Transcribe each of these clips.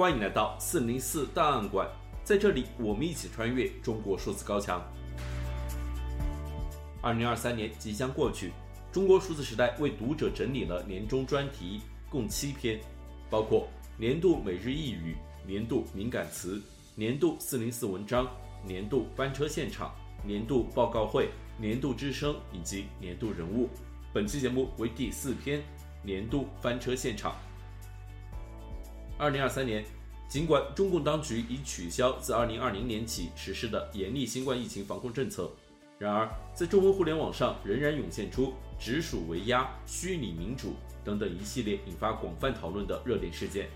欢迎来到四零四档案馆，在这里我们一起穿越中国数字高墙。二零二三年即将过去，中国数字时代为读者整理了年终专题，共七篇，包括年度每日一语、年度敏感词、年度四零四文章、年度翻车现场、年度报告会、年度之声以及年度人物。本期节目为第四篇，年度翻车现场。二零二三年，尽管中共当局已取消自二零二零年起实施的严厉新冠疫情防控政策，然而在中文互联网上仍然涌现出“直属围压”“虚拟民主”等等一系列引发广泛讨论的热点事件。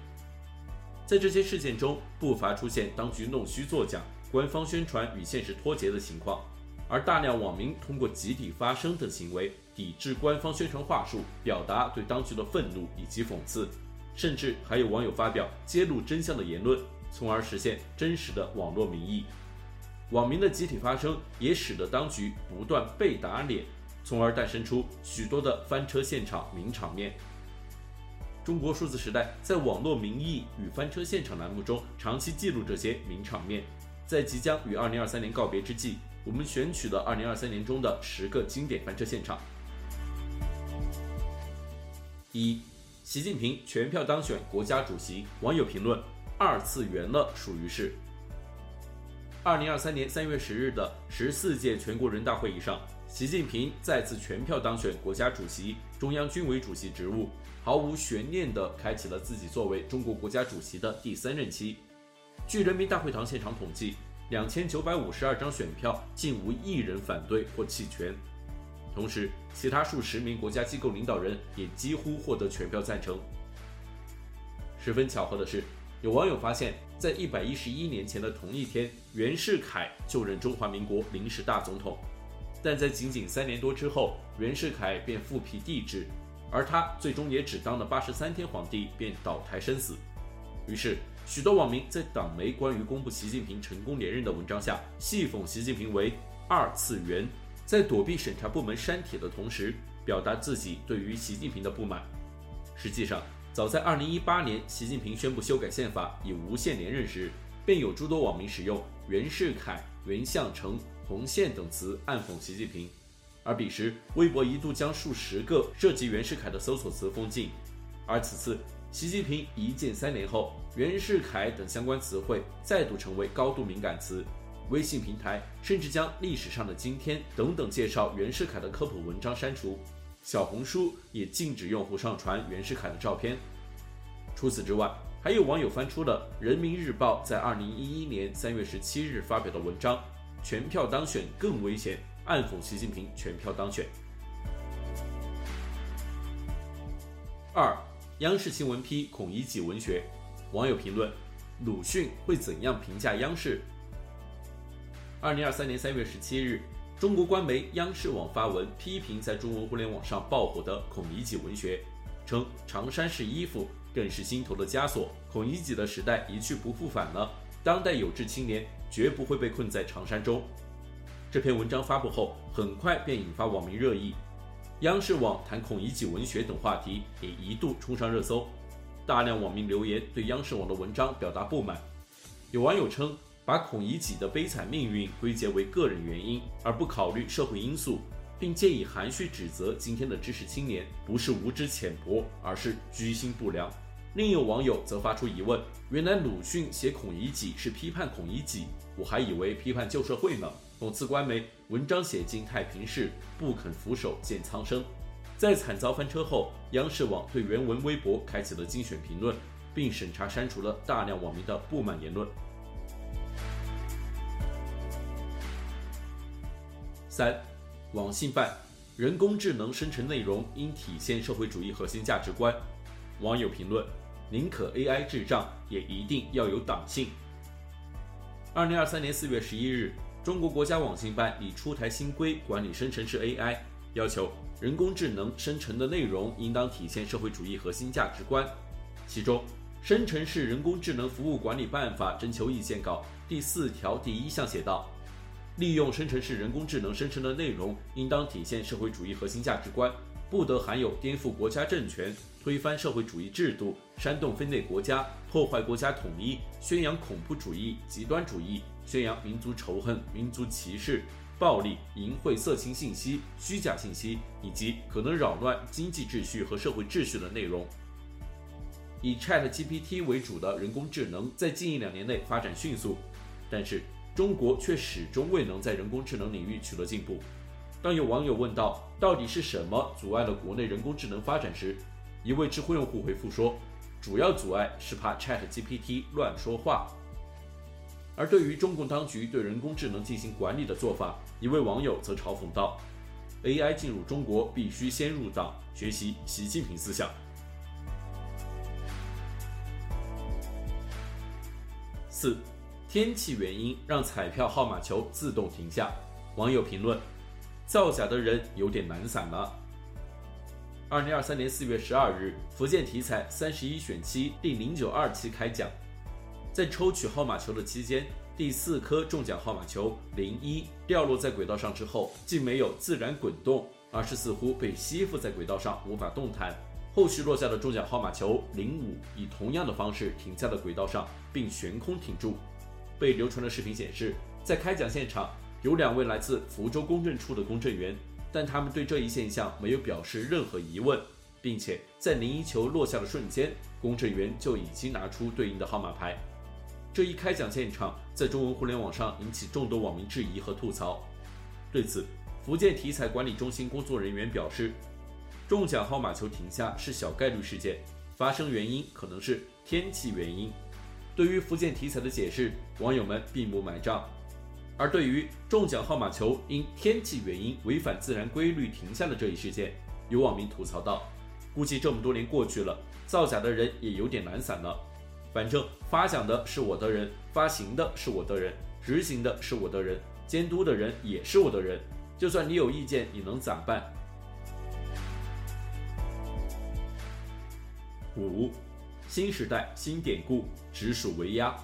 在这些事件中，不乏出现当局弄虚作假、官方宣传与现实脱节的情况，而大量网民通过集体发声等行为，抵制官方宣传话术，表达对当局的愤怒以及讽刺。甚至还有网友发表揭露真相的言论，从而实现真实的网络民意。网民的集体发声也使得当局不断被打脸，从而诞生出许多的翻车现场名场面。中国数字时代在网络民意与翻车现场栏目中长期记录这些名场面。在即将与2023年告别之际，我们选取了2023年中的十个经典翻车现场。一。习近平全票当选国家主席，网友评论：二次元了，属于是。二零二三年三月十日的十四届全国人大会议上，习近平再次全票当选国家主席、中央军委主席职务，毫无悬念地开启了自己作为中国国家主席的第三任期。据人民大会堂现场统计，两千九百五十二张选票，竟无一人反对或弃权。同时，其他数十名国家机构领导人也几乎获得全票赞成。十分巧合的是，有网友发现，在一百一十一年前的同一天，袁世凯就任中华民国临时大总统，但在仅仅三年多之后，袁世凯便复辟帝制，而他最终也只当了八十三天皇帝便倒台身死。于是，许多网民在党媒关于公布习近平成功连任的文章下，戏讽习近平为二次元。在躲避审查部门删帖的同时，表达自己对于习近平的不满。实际上，早在2018年，习近平宣布修改宪法以无限连任时，便有诸多网民使用“袁世凯”“袁向成”“红线”等词暗讽习近平，而彼时微博一度将数十个涉及袁世凯的搜索词封禁。而此次，习近平一键三连后，“袁世凯”等相关词汇再度成为高度敏感词。微信平台甚至将历史上的今天等等介绍袁世凯的科普文章删除，小红书也禁止用户上传袁世凯的照片。除此之外，还有网友翻出了《人民日报》在二零一一年三月十七日发表的文章，全票当选更危险，暗讽习近平全票当选。二，央视新闻批孔乙己文学，网友评论：鲁迅会怎样评价央视？二零二三年三月十七日，中国官媒央视网发文批评在中文互联网上爆火的孔乙己文学，称长衫是衣服，更是心头的枷锁。孔乙己的时代一去不复返了，当代有志青年绝不会被困在长衫中。这篇文章发布后，很快便引发网民热议，央视网谈孔乙己文学等话题也一度冲上热搜，大量网民留言对央视网的文章表达不满。有网友称，把孔乙己的悲惨命运归结为个人原因，而不考虑社会因素，并借以含蓄指责今天的知识青年不是无知浅薄，而是居心不良。另有网友则发出疑问：原来鲁迅写孔乙己是批判孔乙己，我还以为批判旧社会呢。讽刺官媒文章写尽太平世，不肯俯首见苍生。在惨遭翻车后，央视网对原文微博开启了精选评论，并审查删除了大量网民的不满言论。三，网信办，人工智能生成内容应体现社会主义核心价值观。网友评论：宁可 AI 智障，也一定要有党性。二零二三年四月十一日，中国国家网信办已出台新规管理生成式 AI，要求人工智能生成的内容应当体现社会主义核心价值观。其中，《生成式人工智能服务管理办法》征求意见稿第四条第一项写道。利用生成式人工智能生成的内容，应当体现社会主义核心价值观，不得含有颠覆国家政权、推翻社会主义制度、煽动分裂国家、破坏国家统一、宣扬恐怖主义、极端主义、宣扬民族仇恨、民族歧视、暴力、淫秽、色情信息、虚假信息以及可能扰乱经济秩序和社会秩序的内容。以 ChatGPT 为主的人工智能在近一两年内发展迅速，但是中国却始终未能在人工智能领域取得进步。当有网友问到到底是什么阻碍了国内人工智能发展时，一位知乎用户回复说：“主要阻碍是怕 ChatGPT 乱说话。”而对于中共当局对人工智能进行管理的做法，一位网友则嘲讽道：“AI 进入中国必须先入党，学习习近平思想。”四，天气原因让彩票号码球自动停下。网友评论：“造假的人有点懒散了。”二零二三年四月十二日，福建体彩三十一选七第零九二期开奖，在抽取号码球的期间，第四颗中奖号码球零一掉落在轨道上之后，竟没有自然滚动，而是似乎被吸附在轨道上，无法动弹。后续落下的中奖号码球零五以同样的方式停在了轨道上，并悬空停住。被流传的视频显示，在开奖现场有两位来自福州公证处的公证员。但他们对这一现象没有表示任何疑问，并且在零一球落下的瞬间，公证员就已经拿出对应的号码牌。这一开奖现场在中文互联网上引起众多网民质疑和吐槽。对此，福建体彩管理中心工作人员表示，中奖号码球停下是小概率事件，发生原因可能是天气原因。对于福建体彩的解释，网友们并不买账。而对于中奖号码球因天气原因违反自然规律停下的这一事件，有网民吐槽道：“估计这么多年过去了，造假的人也有点懒散了。反正发奖的是我的人，发行的是我的人，执行的是我的人，监督的人也是我的人。就算你有意见，你能咋办？”五，新时代新典故，直属为压。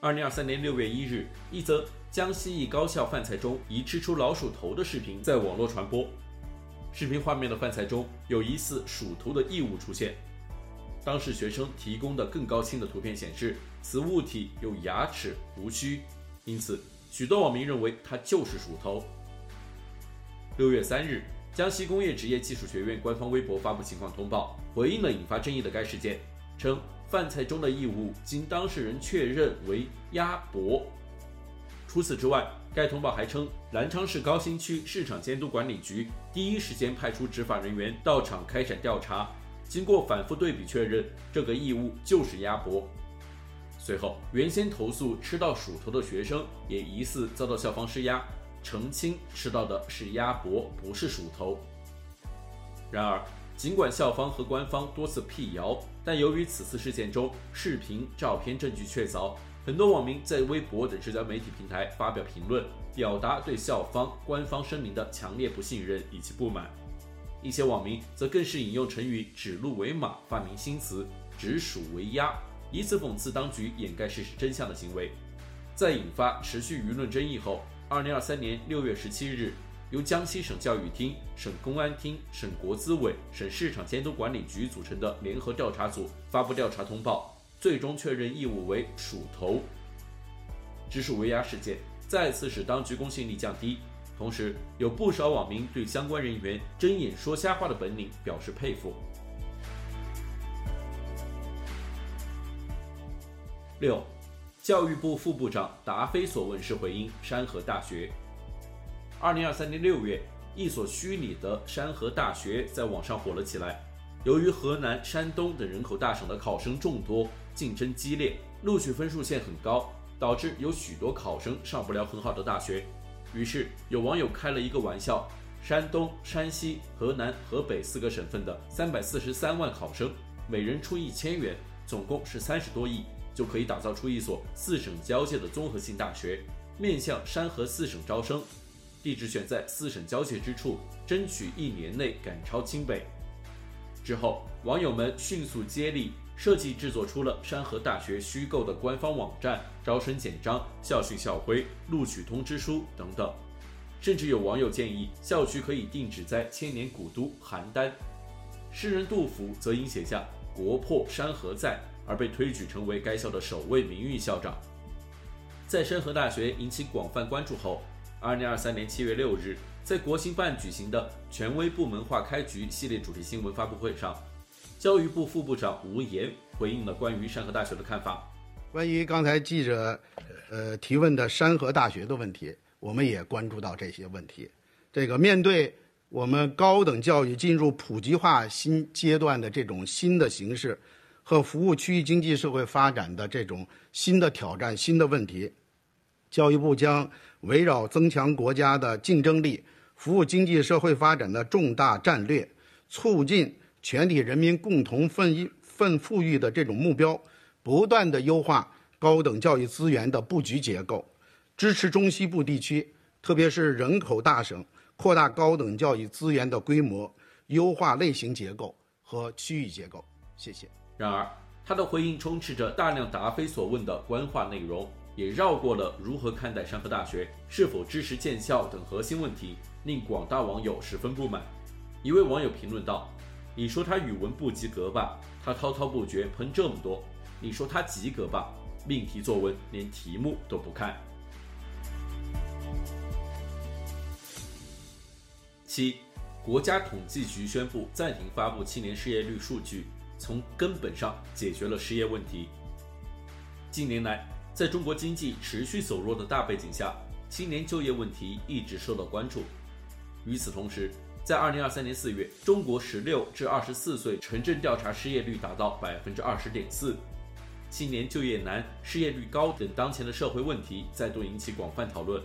二零二三年六月一日，一则江西一高校饭菜中疑吃出老鼠头的视频在网络传播。视频画面的饭菜中有疑似鼠头的异物出现。当事学生提供的更高清的图片显示，此物体有牙齿、胡须，因此许多网民认为它就是鼠头。六月三日，江西工业职业技术学院官方微博发布情况通报，回应了引发争议的该事件，称。饭菜中的异物经当事人确认为鸭脖。除此之外，该通报还称，南昌市高新区市场监督管理局第一时间派出执法人员到场开展调查，经过反复对比确认，这个异物就是鸭脖。随后，原先投诉吃到鼠头的学生也疑似遭到校方施压，澄清吃到的是鸭脖，不是鼠头。然而，尽管校方和官方多次辟谣，但由于此次事件中视频、照片证据确凿，很多网民在微博等社交媒体平台发表评论，表达对校方、官方声明的强烈不信任以及不满。一些网民则更是引用成语“指鹿为马”，发明新词“指鼠为鸭”，以此讽刺当局掩盖事实真相的行为。在引发持续舆论争议后，二零二三年六月十七日。由江西省教育厅、省公安厅、省国资委、省市场监督管理局组成的联合调查组发布调查通报，最终确认异物为鼠头。直属围压事件再次使当局公信力降低，同时有不少网民对相关人员睁眼说瞎话的本领表示佩服。六，教育部副部长答非所问式回应山河大学。二零二三年六月，一所虚拟的山河大学在网上火了起来。由于河南、山东等人口大省的考生众多，竞争激烈，录取分数线很高，导致有许多考生上不了很好的大学。于是有网友开了一个玩笑：山东、山西、河南、河北四个省份的三百四十三万考生，每人出一千元，总共是三十多亿，就可以打造出一所四省交界的综合性大学，面向山河四省招生。地址选在四省交界之处，争取一年内赶超清北。之后，网友们迅速接力设计制作出了山河大学虚构的官方网站、招生简章、校训校徽、录取通知书等等，甚至有网友建议校区可以定址在千年古都邯郸。诗人杜甫则因写下“国破山河在”而被推举成为该校的首位名誉校长。在山河大学引起广泛关注后，二零二三年七月六日，在国新办举行的“权威部门化开局”系列主题新闻发布会上，教育部副部长吴岩回应了关于山河大学的看法。关于刚才记者呃提问的山河大学的问题，我们也关注到这些问题。这个面对我们高等教育进入普及化新阶段的这种新的形势和服务区域经济社会发展的这种新的挑战、新的问题，教育部将围绕增强国家的竞争力、服务经济社会发展的重大战略、促进全体人民共同奋一奋富裕的这种目标，不断地优化高等教育资源的布局结构，支持中西部地区，特别是人口大省。扩大高等教育资源的规模，优化类型结构和区域结构。谢谢。然而，他的回应充斥着大量答非所问的官话内容，也绕过了如何看待山河大学、是否支持建校等核心问题，令广大网友十分不满。一位网友评论道：“你说他语文不及格吧，他滔滔不绝喷这么多；你说他及格吧，命题作文连题目都不看。”七，国家统计局宣布暂停发布青年失业率数据，从根本上解决了失业问题。近年来，在中国经济持续走弱的大背景下，青年就业问题一直受到关注。与此同时，在二零二三年四月，中国十六至二十四岁城镇调查失业率达到百分之二十点四，青年就业难、失业率高等当前的社会问题再度引起广泛讨论。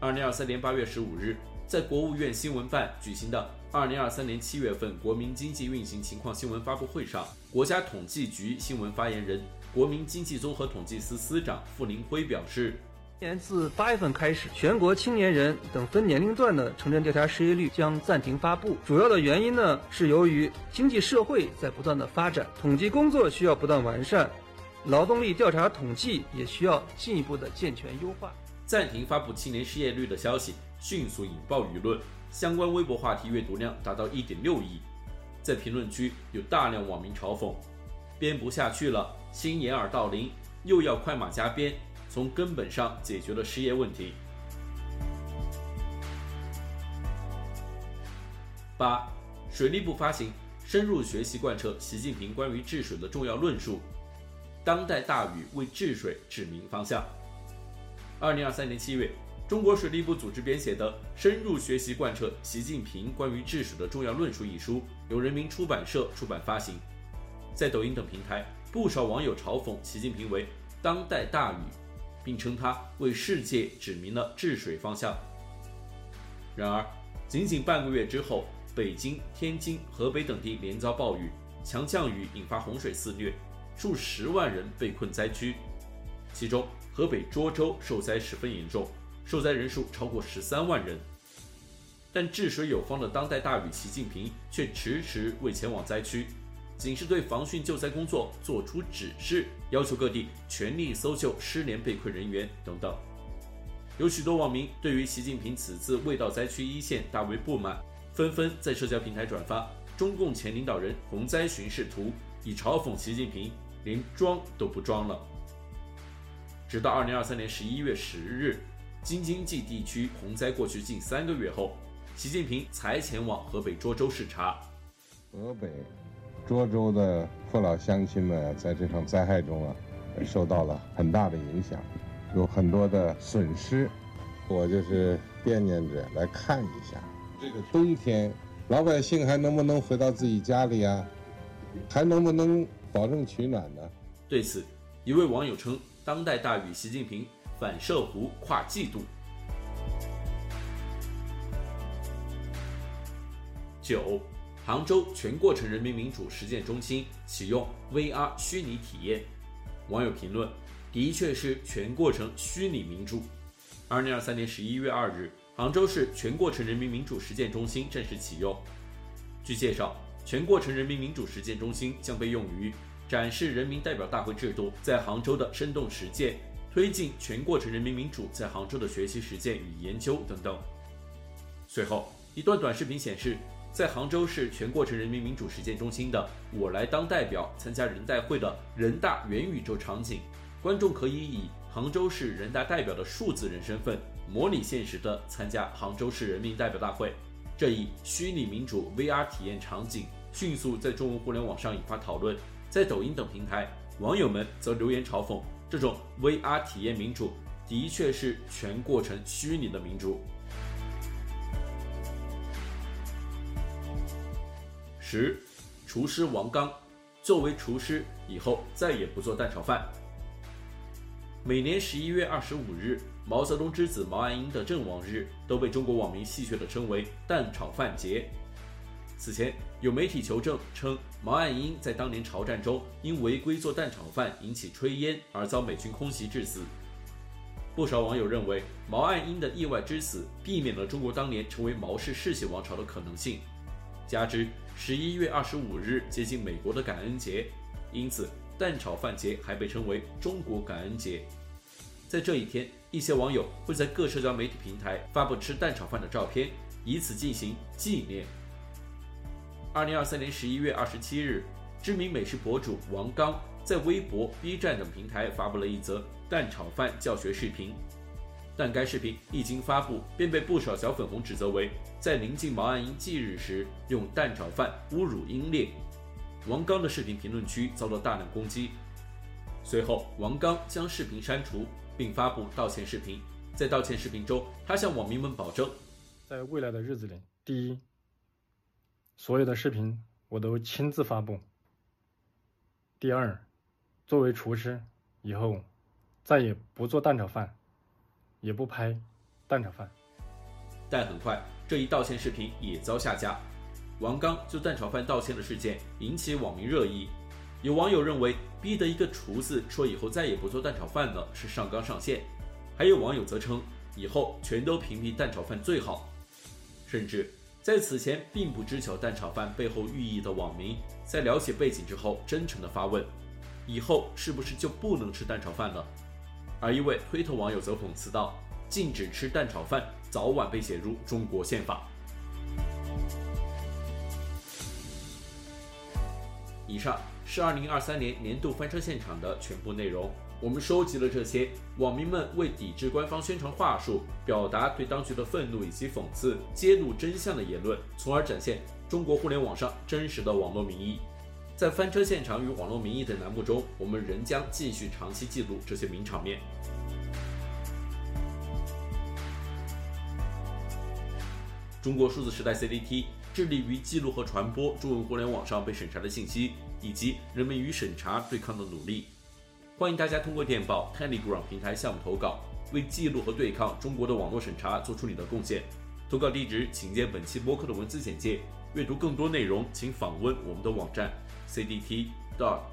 二零二三年八月十五日。在国务院新闻办举行的二零二三年七月份国民经济运行情况新闻发布会上，国家统计局新闻发言人、国民经济综合统计司司长傅林辉表示，今年自八月份开始，全国青年人等分年龄段的城镇调查失业率将暂停发布。主要的原因呢，是由于经济社会在不断的发展，统计工作需要不断完善，劳动力调查统计也需要进一步的健全优化。暂停发布青年失业率的消息。迅速引爆舆论，相关微博话题阅读量达到一点六亿，在评论区有大量网民嘲讽：“编不下去了，新掩耳盗铃，又要快马加鞭，从根本上解决了失业问题。”八，水利部发行深入学习贯彻习近平关于治水的重要论述，当代大禹为治水指明方向。二零二三年七月。中国水利部组织编写的《深入学习贯彻习近平关于治水的重要论述》一书，由人民出版社出版发行。在抖音等平台，不少网友嘲讽习近平为“当代大禹”，并称他为世界指明了治水方向。然而，仅仅半个月之后，北京、天津、河北等地连遭暴雨，强降雨引发洪水肆虐，数十万人被困灾区，其中河北涿州受灾十分严重。受灾人数超过十三万人，但治水有方的当代大禹习近平却迟迟未前往灾区，仅是对防汛救灾工作作出指示，要求各地全力搜救失联被困人员等等。有许多网民对于习近平此次未到灾区一线大为不满，纷纷在社交平台转发中共前领导人洪灾巡视图，以嘲讽习近平连装都不装了。直到二零二三年十一月十日。京津冀地区洪灾过去近三个月后，习近平才前往河北涿州视察。河北涿州的父老乡亲们在这场灾害中啊，受到了很大的影响，有很多的损失。我就是惦念着来看一下，这个冬天老百姓还能不能回到自己家里啊？还能不能保证取暖呢？对此，一位网友称：“当代大禹习近平。”反射弧跨季度。九，杭州全过程人民民主实践中心启用 VR 虚拟体验。网友评论：的确是全过程虚拟民主。二零二三年十一月二日，杭州市全过程人民民主实践中心正式启用。据介绍，全过程人民民主实践中心将被用于展示人民代表大会制度在杭州的生动实践。推进全过程人民民主在杭州的学习实践与研究等等。随后，一段短视频显示，在杭州市全过程人民民主实践中心的“我来当代表”参加人代会的人大元宇宙场景，观众可以以杭州市人大代表的数字人身份，模拟现实的参加杭州市人民代表大会。这一虚拟民主 VR 体验场景迅速在中文互联网上引发讨论，在抖音等平台，网友们则留言嘲讽这种 VR 体验民主的确是全过程虚拟的民主。十，厨师王刚作为厨师以后再也不做蛋炒饭。每年十一月二十五日，毛泽东之子毛岸英的阵亡日，都被中国网民戏谑地称为“蛋炒饭节”。此前有媒体求证称，毛岸英在当年朝战中因违规做蛋炒饭引起炊烟而遭美军空袭致死。不少网友认为，毛岸英的意外之死避免了中国当年成为毛氏世袭王朝的可能性。加之十一月二十五日接近美国的感恩节，因此蛋炒饭节还被称为中国感恩节。在这一天，一些网友会在各社交媒体平台发布吃蛋炒饭的照片，以此进行纪念。二零二三年十一月二十七日，知名美食博主王刚在微博、B 站等平台发布了一则蛋炒饭教学视频。但该视频一经发布，便被不少小粉红指责为在临近毛岸英忌日时用蛋炒饭侮辱英烈。王刚的视频评论区遭到大量攻击。随后，王刚将视频删除，并发布道歉视频。在道歉视频中，他向网民们保证，在未来的日子里，第一，所有的视频我都亲自发布；第二，作为厨师，以后再也不做蛋炒饭。也不拍蛋炒饭，但很快这一道歉视频也遭下架。王刚就蛋炒饭道歉的事件引起网民热议，有网友认为逼得一个厨子说以后再也不做蛋炒饭了是上纲上线，还有网友则称以后全都屏蔽蛋炒饭最好。甚至在此前并不知晓蛋炒饭背后寓意的网民，在了解背景之后，真诚地发问：以后是不是就不能吃蛋炒饭了？而一位推特网友则讽刺道：“禁止吃蛋炒饭，早晚被写入中国宪法。”以上是二零二三年年度翻车现场的全部内容。我们收集了这些网民们为抵制官方宣传话术、表达对当局的愤怒以及讽刺、揭露真相的言论，从而展现中国互联网上真实的网络民意。在翻车现场与网络民意的栏目中，我们仍将继续长期记录这些名场面。中国数字时代 CDT 致力于记录和传播中文互联网上被审查的信息，以及人们与审查对抗的努力。欢迎大家通过电报 Telegram 平台项目投稿，为记录和对抗中国的网络审查做出你的贡献。投稿地址请见本期播客的文字简介。阅读更多内容，请访问我们的网站。cdt.media